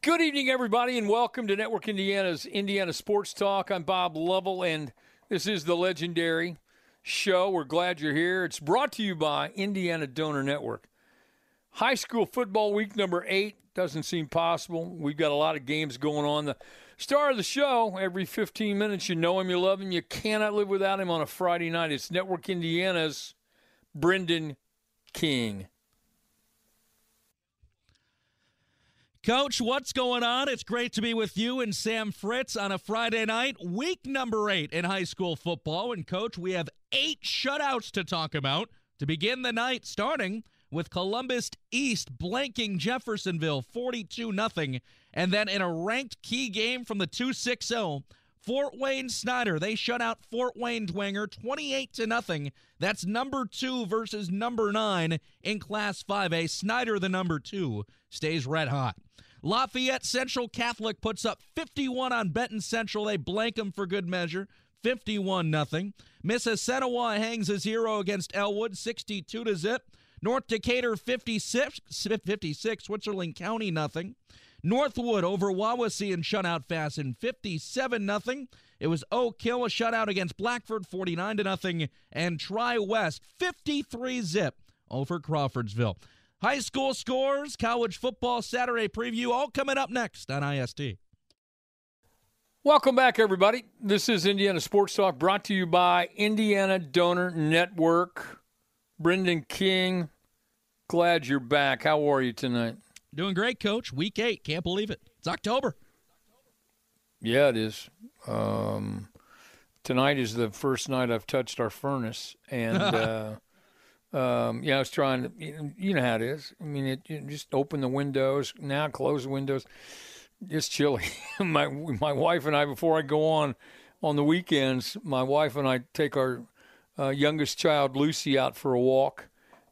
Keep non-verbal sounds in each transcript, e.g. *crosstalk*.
Good evening, everybody, and welcome to Network Indiana's Indiana Sports Talk. I'm Bob Lovell, and this is the legendary show. We're glad you're here. It's brought to you by Indiana Donor Network. High school football week number eight doesn't seem possible. We've got a lot of games going on. The star of the show, every 15 minutes, you know him, you love him, you cannot live without him on a Friday night. It's Network Indiana's Brendan King. Coach, what's going on? It's great to be with you and Sam Fritz on a Friday night, week number eight in high school football. And, Coach, we have eight shutouts to talk about to begin the night, starting with Columbus East blanking Jeffersonville 42 0. And then in a ranked key game from the 2 6 0, Fort Wayne Snyder, they shut out Fort Wayne Dwenger 28 to nothing. That's number 2 versus number 9 in Class 5A. Snyder the number 2, stays red hot. Lafayette Central Catholic puts up 51 on Benton Central. They blank them for good measure. 51 nothing. Mississinewa hangs a zero against Elwood 62 to zip. North Decatur 56 56 Switzerland County nothing. Northwood over Wawasee and shutout fast in 57 nothing. It was Oak Hill a shutout against Blackford 49 to nothing and Tri West 53 zip over Crawfordsville. High school scores, college football Saturday preview, all coming up next on IST. Welcome back, everybody. This is Indiana Sports Talk brought to you by Indiana Donor Network. Brendan King, glad you're back. How are you tonight? Doing great, Coach. Week eight. Can't believe it. It's October. Yeah, it is. Um, tonight is the first night I've touched our furnace, and *laughs* uh, um, yeah, I was trying to, you know how it is. I mean, it, you just open the windows now, close the windows. It's chilly. *laughs* my my wife and I, before I go on on the weekends, my wife and I take our uh, youngest child Lucy out for a walk,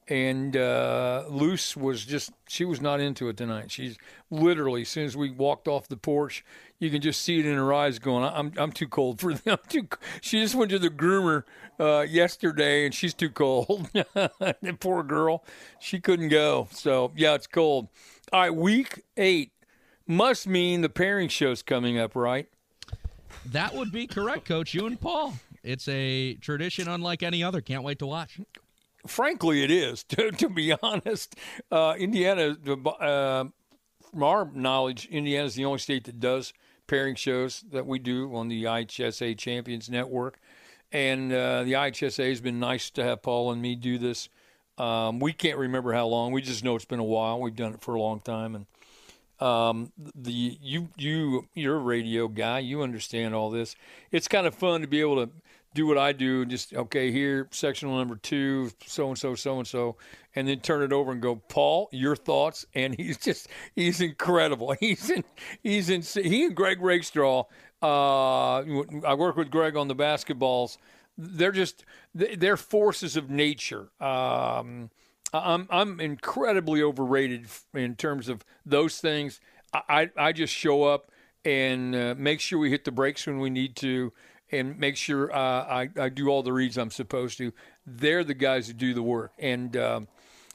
and uh, Luce was just she was not into it tonight. She's literally as soon as we walked off the porch, you can just see it in her eyes going, "I'm I'm too cold for them." *laughs* Too. She just went to the groomer uh, yesterday, and she's too cold. *laughs* the poor girl, she couldn't go. So yeah, it's cold. All right, week eight must mean the pairing show's coming up, right? That would be correct, Coach. You and Paul. It's a tradition unlike any other. Can't wait to watch. Frankly, it is. *laughs* To, to be honest, uh, Indiana, uh, from our knowledge, Indiana is the only state that does pairing shows that we do on the IHSAA Champions Network. And uh, the IHSAA has been nice to have Paul and me do this. Um, we can't remember how long. We just know it's been a while. We've done it for a long time, and um, the you you you're a radio guy. You understand all this. It's kind of fun to be able to do what I do. Just okay, here sectional number two, so and so, so and so, and then turn it over and go, Paul, your thoughts. *laughs* And he's just he's incredible. *laughs* He's in he's in he and Greg Rakestraw. Uh, I work with Greg on the basketballs. They're just they're forces of nature. Um, I'm I'm incredibly overrated in terms of those things. I I just show up and uh, make sure we hit the brakes when we need to and make sure uh, I, I do all the reads I'm supposed to. They're the guys who do the work. And um,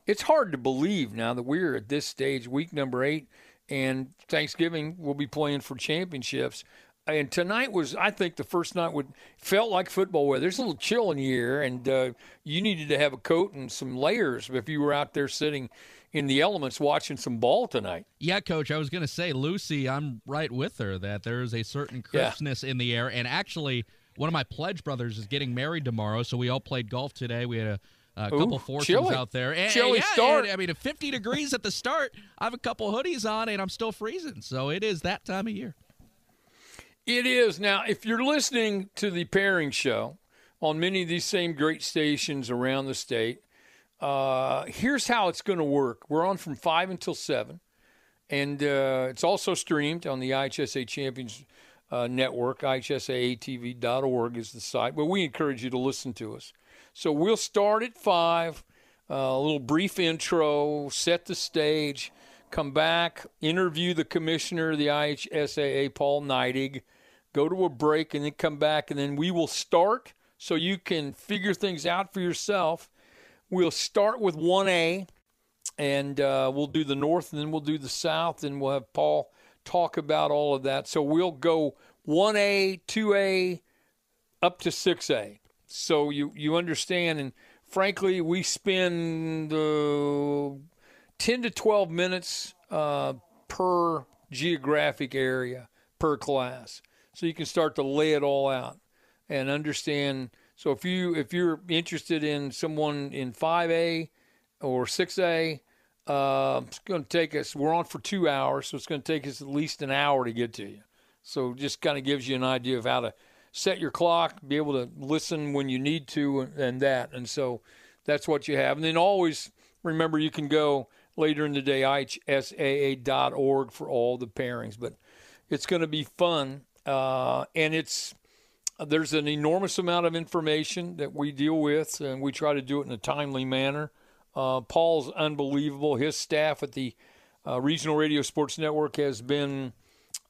it's hard to believe now that we're at this stage, week number eight, and Thanksgiving we'll be playing for championships. And tonight was, I think, the first night would felt like football weather. There's a little chill in the air, and uh, you needed to have a coat and some layers if you were out there sitting in the elements watching some ball tonight. Yeah, coach, I was going to say Lucy, I'm right with her that there is a certain crispness yeah. in the air and actually one of my pledge brothers is getting married tomorrow, so we all played golf today. We had a a couple Ooh, chilly. out there. And, chilly yeah, start. And, I mean, 50 degrees at the start. I have a couple hoodies on, and I'm still freezing. So it is that time of year. It is. Now, if you're listening to the pairing show on many of these same great stations around the state, uh, here's how it's going to work. We're on from 5 until 7, and uh, it's also streamed on the IHSAA Champions uh, Network. IHSAATV.org is the site, but we encourage you to listen to us. So we'll start at 5, uh, a little brief intro, set the stage, come back, interview the commissioner the IHSAA, Paul Neidig, go to a break, and then come back, and then we will start so you can figure things out for yourself We'll start with 1A, and uh, we'll do the north, and then we'll do the south, and we'll have Paul talk about all of that. So we'll go 1A, 2A, up to 6A. So you, you understand. And frankly, we spend uh, 10 to 12 minutes uh, per geographic area, per class. So you can start to lay it all out and understand. So if you if you're interested in someone in 5A or 6A, uh, it's going to take us. We're on for two hours, so it's going to take us at least an hour to get to you. So just kind of gives you an idea of how to set your clock, be able to listen when you need to, and that. And so that's what you have. And then always remember you can go later in the day, ihsaa.org for all the pairings. But it's going to be fun. Uh, and it's there's an enormous amount of information that we deal with, and we try to do it in a timely manner. Uh, Paul's unbelievable. His staff at the uh, Regional Radio Sports Network has been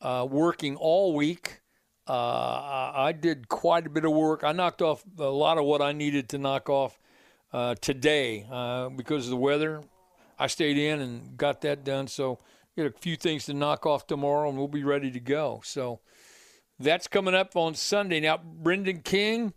uh, working all week. Uh, I did quite a bit of work. I knocked off a lot of what I needed to knock off uh, today uh, because of the weather. I stayed in and got that done. So, got a few things to knock off tomorrow, and we'll be ready to go. So, that's coming up on Sunday. Now, Brendan King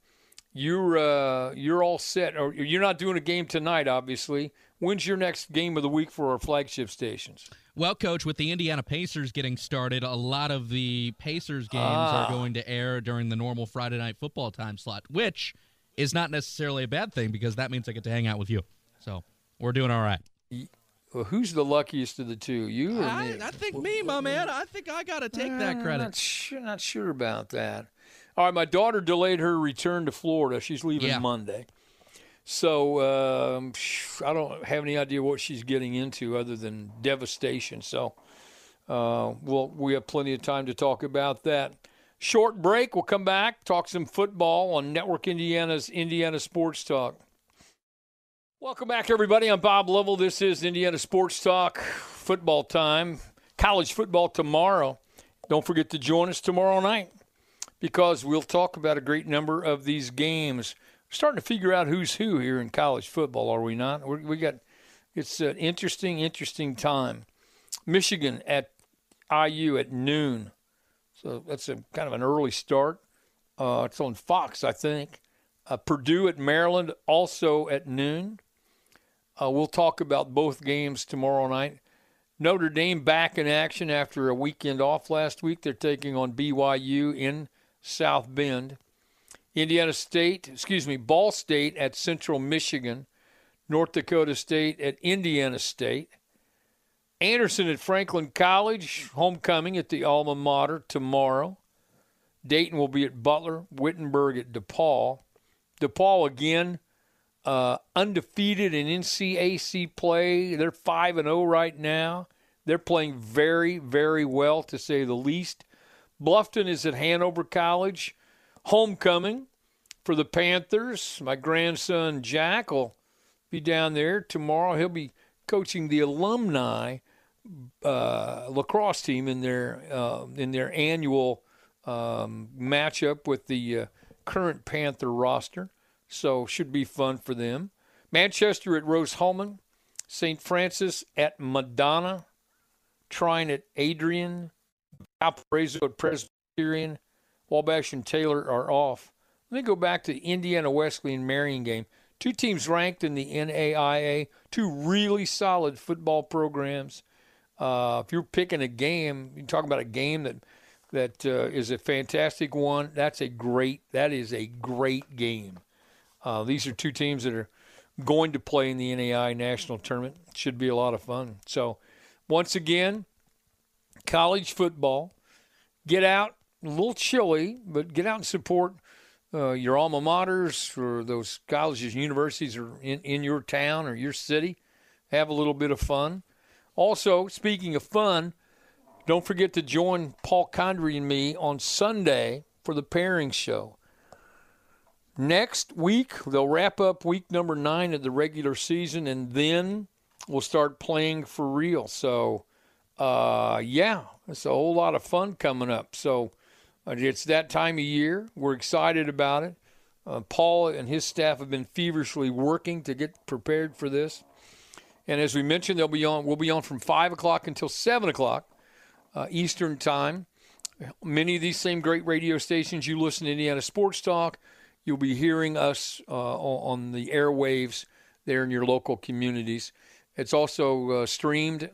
you're uh, you're all set, or you're not doing a game tonight, obviously. When's your next game of the week for our flagship stations? Well, coach, with the Indiana Pacers getting started, a lot of the Pacers games ah. are going to air during the normal Friday night football time slot, which is not necessarily a bad thing because that means I get to hang out with you. So we're doing all right. Well, who's the luckiest of the two, you or I, me? I think me, my man. I think I got to take uh, that credit. Not sure, not sure about that. All right, my daughter delayed her return to Florida. She's leaving yeah. Monday. So um, I don't have any idea what she's getting into other than devastation. So uh, we'll, we have plenty of time to talk about that. Short break. We'll come back, talk some football on Network Indiana's Indiana Sports Talk. Welcome back, everybody. I'm Bob Lovell. This is Indiana Sports Talk football time. College football tomorrow. Don't forget to join us tomorrow night because we'll talk about a great number of these games. We're starting to figure out who's who here in college football, are we not? We're, we got it's an interesting, interesting time. Michigan at IU at noon, so that's a kind of an early start. Uh, it's on Fox, I think. Uh, Purdue at Maryland also at noon. Uh, we'll talk about both games tomorrow night. Notre Dame back in action after a weekend off last week. They're taking on BYU in South Bend. Indiana State, excuse me, Ball State at Central Michigan. North Dakota State at Indiana State. Anderson at Franklin College, homecoming at the alma mater tomorrow. Dayton will be at Butler, Wittenberg at DePauw. DePauw again, uh, undefeated in NCAC play. They're 5 and 0 right now. They're playing very, very well, to say the least. Bluffton is at Hanover College. Homecoming for the Panthers. My grandson Jack will be down there tomorrow. He'll be coaching the alumni uh, lacrosse team in their uh, in their annual um, matchup with the uh, current Panther roster. So should be fun for them. Manchester at Rose-Hulman, St. Francis at Madonna, Trine at Adrian, Valparaiso at Presbyterian, Wabash and Taylor are off. Let me go back to the Indiana Wesleyan Marian game. Two teams ranked in the NAIA, two really solid football programs. Uh, if you're picking a game, you talk about a game that that uh, is a fantastic one. That's a great. That is a great game. Uh, these are two teams that are going to play in the NAIA national tournament. Should be a lot of fun. So, once again, college football. Get out, a little chilly, but get out and support uh, your alma maters or those colleges, universities are in, in your town or your city. Have a little bit of fun. Also, speaking of fun, don't forget to join Paul Condry and me on Sunday for the pairing show. Next week, they'll wrap up week number nine of the regular season, and then we'll start playing for real. So uh, yeah, it's a whole lot of fun coming up. So uh, it's that time of year. We're excited about it. Uh, Paul and his staff have been feverishly working to get prepared for this. And as we mentioned, they'll be on. We'll be on from five o'clock until seven o'clock uh, Eastern Time. Many of these same great radio stations you listen to Indiana Sports Talk, you'll be hearing us uh, on the airwaves there in your local communities. It's also uh, streamed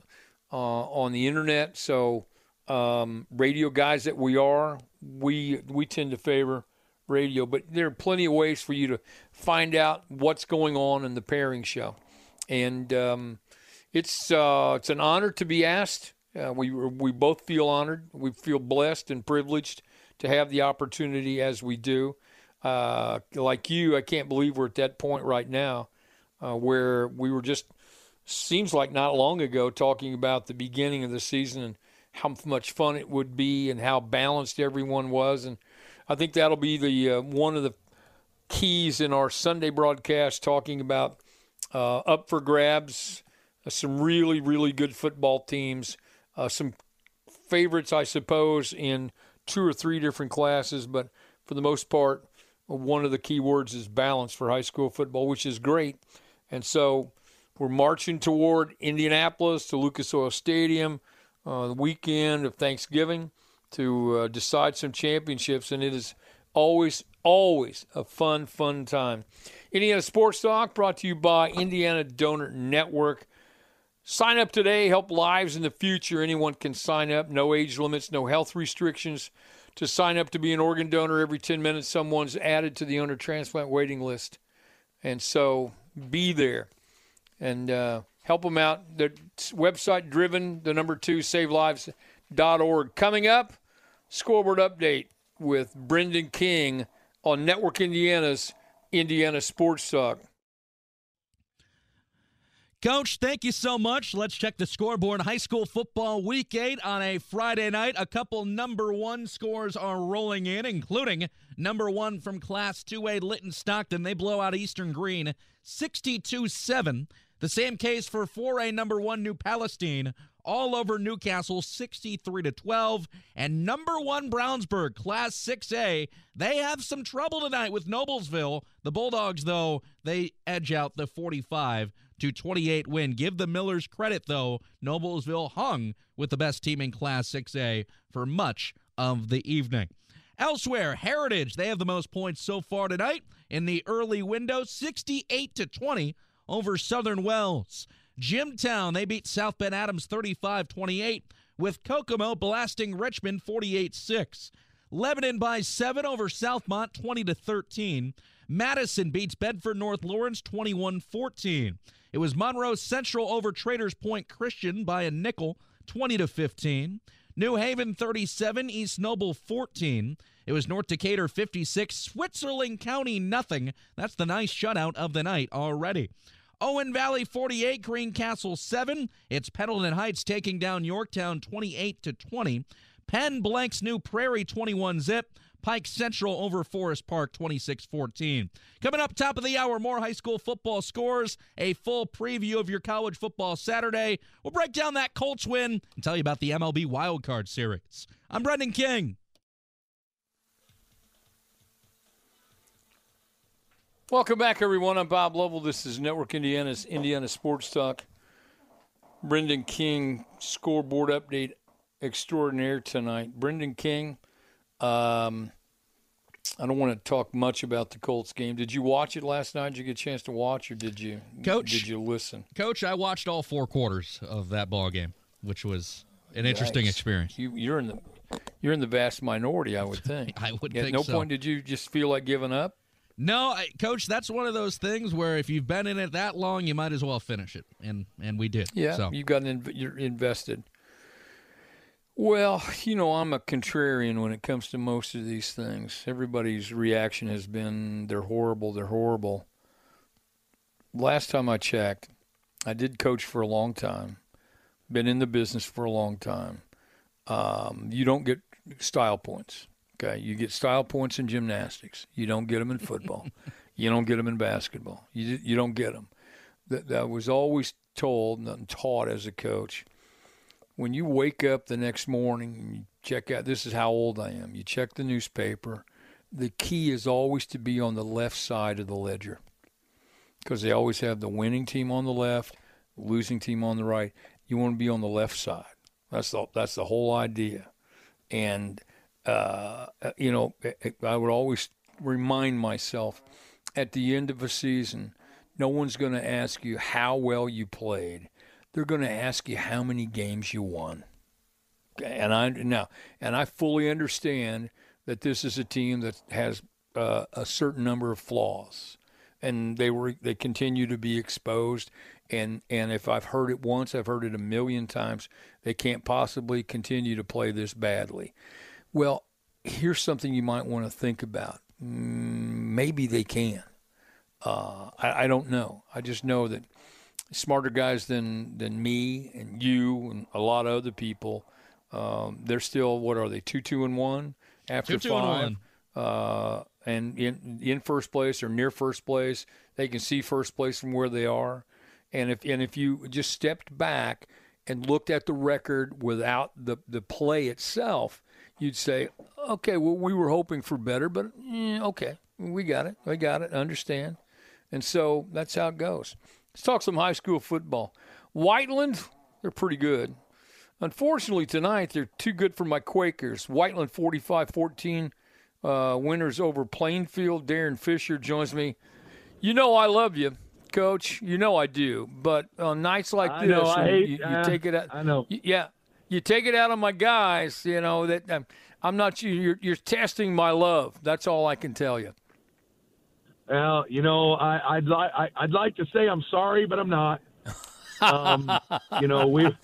uh, on the internet. So, um, radio guys that we are, we we tend to favor radio, but there are plenty of ways for you to find out what's going on in the pairing show, and um, it's uh, it's an honor to be asked. Uh, we we both feel honored. We feel blessed and privileged to have the opportunity as we do. Uh, like you, I can't believe we're at that point right now, uh, where we were just seems like not long ago talking about the beginning of the season and how much fun it would be and how balanced everyone was. And I think that'll be the uh, one of the keys in our Sunday broadcast, talking about uh, up for grabs, uh, some really really good football teams, some favorites I suppose in two or three different classes, but for the most part, one of the key words is balance for high school football, which is great, and so. We're marching toward Indianapolis to Lucas Oil Stadium, uh, the weekend of Thanksgiving to uh, decide some championships, and it is always, always a fun, fun time. Indiana Sports Talk brought to you by Indiana Donor Network. Sign up today, help lives in the future. Anyone can sign up, no age limits, no health restrictions. To sign up to be an organ donor every 10 minutes, someone's added to the donor transplant waiting list. And so be there and uh, help them out. The website driven, the number two, save lives org. Coming up, scoreboard update with Brendan King on Network Indiana's Indiana Sports Talk. Coach, thank you so much. Let's check the scoreboard. High school football week eight on a Friday night. A couple number one scores are rolling in, including number one from Class 2A Linton Stockton. They blow out Eastern Greene 62 7. The same case for 4A number one New Palestine all over Newcastle 63 to 12 and number 1 Brownsburg class 6A they have some trouble tonight with Noblesville the Bulldogs though they edge out the 45 to 28 win give the Millers credit though Noblesville hung with the best team in class 6A for much of the evening Elsewhere, Heritage, they have the most points so far tonight in the early window, 68 to 20 over Southern Wells. Jimtown, they beat South Bend Adams 35 28, with Kokomo blasting Richmond 48 6. Lebanon by 7 over Southmont 20 13. Madison beats Bedford North Lawrence 21 14. It was Monroe Central over Traders Point Christian by a nickel 20 to 15. New Haven 37, East Noble 14. It was North Decatur 56, Switzerland County nothing. That's the nice shutout of the night already. Owen Valley 48, Greencastle 7. It's Pendleton Heights taking down Yorktown 28 to 20. Penn blanks New Prairie 21 zip. Pike Central over Forest Park 26 14. Coming up top of the hour, more high school football scores, a full preview of your college football Saturday. We'll break down that Colts win and tell you about the MLB Wildcard Series. I'm Brendan King. Welcome back, everyone. I'm Bob Lovell. This is Network Indiana's Indiana Sports Talk. Brendan King, scoreboard update extraordinaire tonight. Brendan King, um, I don't want to talk much about the Colts game. Did you watch it last night? Did you get a chance to watch, or did you, Coach? Did you listen, Coach? I watched all four quarters of that ball game, which was an interesting experience. You, you're in the you're in the vast minority, I would think. *laughs* I would. At no so. point did you just feel like giving up. No, I, coach, that's one of those things where if you've been in it that long, you might as well finish it, and and we did. Yeah, so. you've got an, you're invested. Well, you know, I'm a contrarian when it comes to most of these things. Everybody's reaction has been they're horrible, they're horrible. Last time I checked, I did coach for a long time, been in the business for a long time. Um, you don't get style points. Okay, you get style points in gymnastics. You don't get them in football. *laughs* you don't get them in basketball. You you don't get them. That that was always told and taught as a coach. When you wake up the next morning and you check out, this is how old I am. You check the newspaper. The key is always to be on the left side of the ledger because they always have the winning team on the left, losing team on the right. You want to be on the left side. That's the that's the whole idea, and uh, you know I would always remind myself at the end of a season, no one's going to ask you how well you played. They're going to ask you how many games you won. And I now, and I fully understand that this is a team that has uh, a certain number of flaws, and they were they continue to be exposed. And and if I've heard it once, I've heard it a million times. They can't possibly continue to play this badly. Well, here's something you might want to think about. Mm, maybe they can. Uh, I, I don't know. I just know that smarter guys than than me and you and a lot of other people. Um, they're still what are they two two and one after two, five, and, uh, and in in first place or near first place. They can see first place from where they are, and if and if you just stepped back and looked at the record without the the play itself, you'd say, okay, well we were hoping for better, but eh, okay, we got it, we got it, understand, and so that's how it goes. Let's talk some high school football. Whiteland, they're pretty good. Unfortunately, tonight they're too good for my Quakers. Whiteland 45 14 uh, winners over Plainfield. Darrin Fisher joins me. You know I love you, Coach. You know I do. But on nights like I this, know, hate, you, you uh, take it out. I know. Yeah, you take it out on my guys. You know that um, I'm not. You're, you're testing my love. That's all I can tell you. Well, you know, I, I'd like I'd like to say I'm sorry, but I'm not. Um, *laughs* you know, we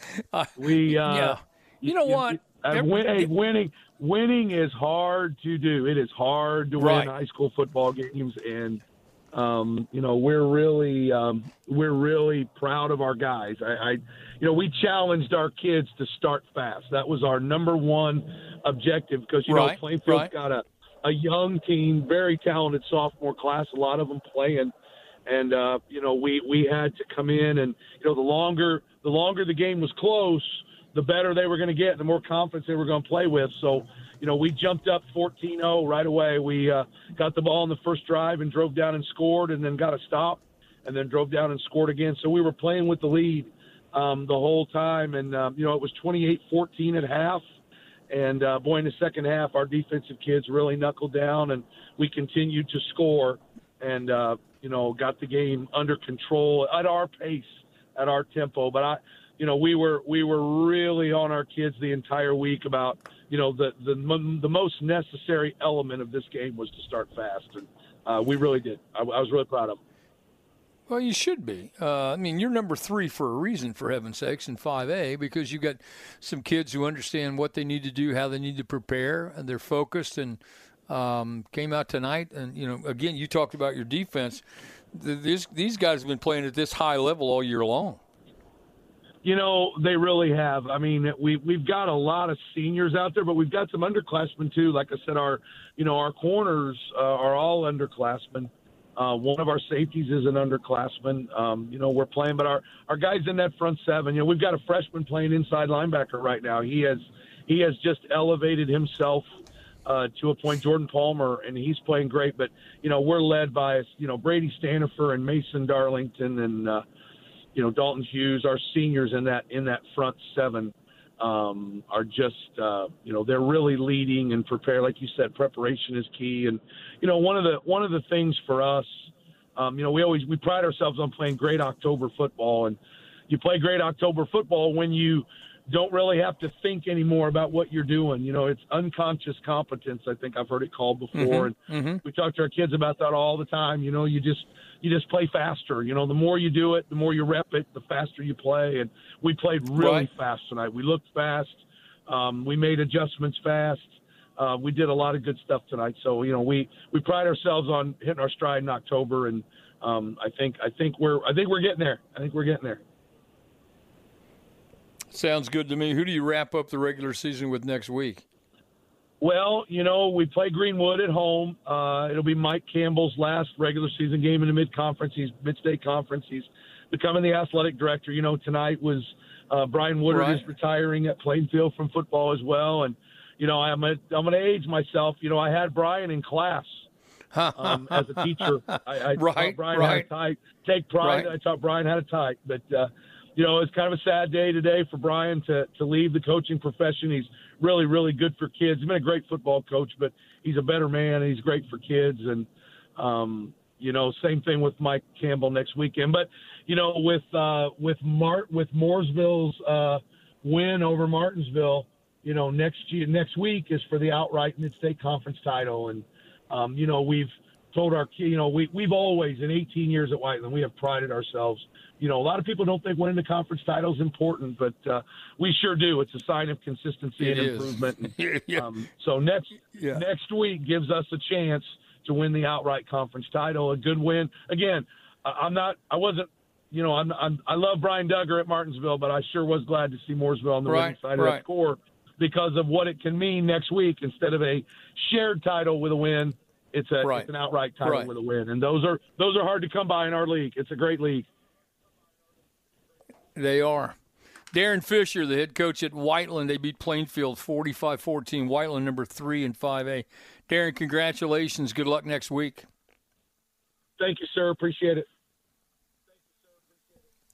we uh, yeah. You know what? uh, win, hey, winning winning is hard to do. It is hard to Right. win high school football games, and um, you know we're really um, we're really proud of our guys. I, I you know we challenged our kids to start fast. That was our number one objective because you Right, know Plainfield's right. got a a young team, very talented sophomore class. A lot of them playing, and uh, you know we we had to come in and you know the longer the longer the game was close, the better they were going to get, the more confidence they were going to play with. So you know we jumped up 14-0 right away. We uh, got the ball in the first drive and drove down and scored, and then got a stop, and then drove down and scored again. So we were playing with the lead um, the whole time, and um, you know it was 28-14 at half. And uh, boy, in the second half, our defensive kids really knuckled down, and we continued to score, and uh, you know, got the game under control at our pace, at our tempo. But I, you know, we were we were really on our kids the entire week about you know the the the most necessary element of this game was to start fast, and uh, we really did. I, I was really proud of them. Well, you should be. Uh, I mean, you're number three for a reason, for heaven's sakes, in 5A, because you've got some kids who understand what they need to do, how they need to prepare, and they're focused and um, came out tonight. And, you know, again, you talked about your defense. Th- These, these guys have been playing at this high level all year long. You know, they really have. I mean, we we've got a lot of seniors out there, but we've got some underclassmen too. Like I said, our you know our corners uh, are all underclassmen. Uh, one of our safeties is an underclassman. Um, you know, we're playing, but our our guys in that front seven. You know, we've got a freshman playing inside linebacker right now. He has he has just elevated himself uh, to a point. Jordan Palmer, and he's playing great. But you know, we're led by you know Brady Stanifer and Mason Darlington and. Uh, you know Dalton Hughes, our seniors in that in that front seven um, are just uh, you know they're really leading and prepare. Like you said, preparation is key. And you know one of the one of the things for us, um, you know we always we pride ourselves on playing great October football, and you play great October football when you don't really have to think anymore about what you're doing. You know, it's unconscious competence. I think I've heard it called before, and we talk to our kids about that all the time. You know, you just you just play faster. You know, the more you do it, the more you rep it, the faster you play. And we played really Right. fast tonight. We looked fast. Um, we made adjustments fast. Uh, we did a lot of good stuff tonight. So you know, we we pride ourselves on hitting our stride in October, and um, I think I think we're I think we're getting there. I think we're getting there. Sounds good to me. Who do you wrap up the regular season with next week? Well, you know, we play Greenwood at home. Uh, it'll be Mike Campbell's last regular season game in the mid conference. He's mid state conference. He's becoming the athletic director. You know, tonight was uh, Brian Woodard Right. is retiring at Plainfield from football as well. And you know, I'm a, I'm going to age myself. You know, I had Brian in class *laughs* um, as a teacher. I, I Right, taught Brian right. how to type. Take pride. Right. I taught Brian how to type. But uh, you know, it's kind of a sad day today for Brian to to leave the coaching profession. He's really, really good for kids. He's been a great football coach, but he's a better man and he's great for kids. And um, you know, same thing with Mike Campbell next weekend. But you know, with uh, with Mart with Mooresville's uh, win over Martinsville, you know, next year next week is for the outright mid state conference title. And um, you know, we've told our you know we we've always in 18 years at Whiteland we have prided ourselves. You know, a lot of people don't think winning the conference title is important, but uh, we sure do. It's a sign of consistency It and is. improvement. And, *laughs* yeah. um, so next Yeah. next week gives us a chance to win the outright conference title. A good win. Again, I'm not. I wasn't. You know, I'm, I'm. I love Brian Duggar at Martinsville, but I sure was glad to see Mooresville on the Right, winning side of the score because of what it can mean next week. Instead of a shared title with a win, it's a Right. it's an outright title Right. with a win, and those are those are hard to come by in our league. It's a great league. They are. Darrin Fisher, the head coach at Whiteland, they beat Plainfield 45 14. Whiteland, number three and 5A. Darrin, congratulations. Good luck next week. Thank you, sir. Appreciate it.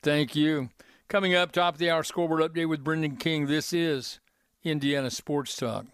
Thank you. Coming up, top of the hour scoreboard update with Brendan King. This is Indiana Sports Talk.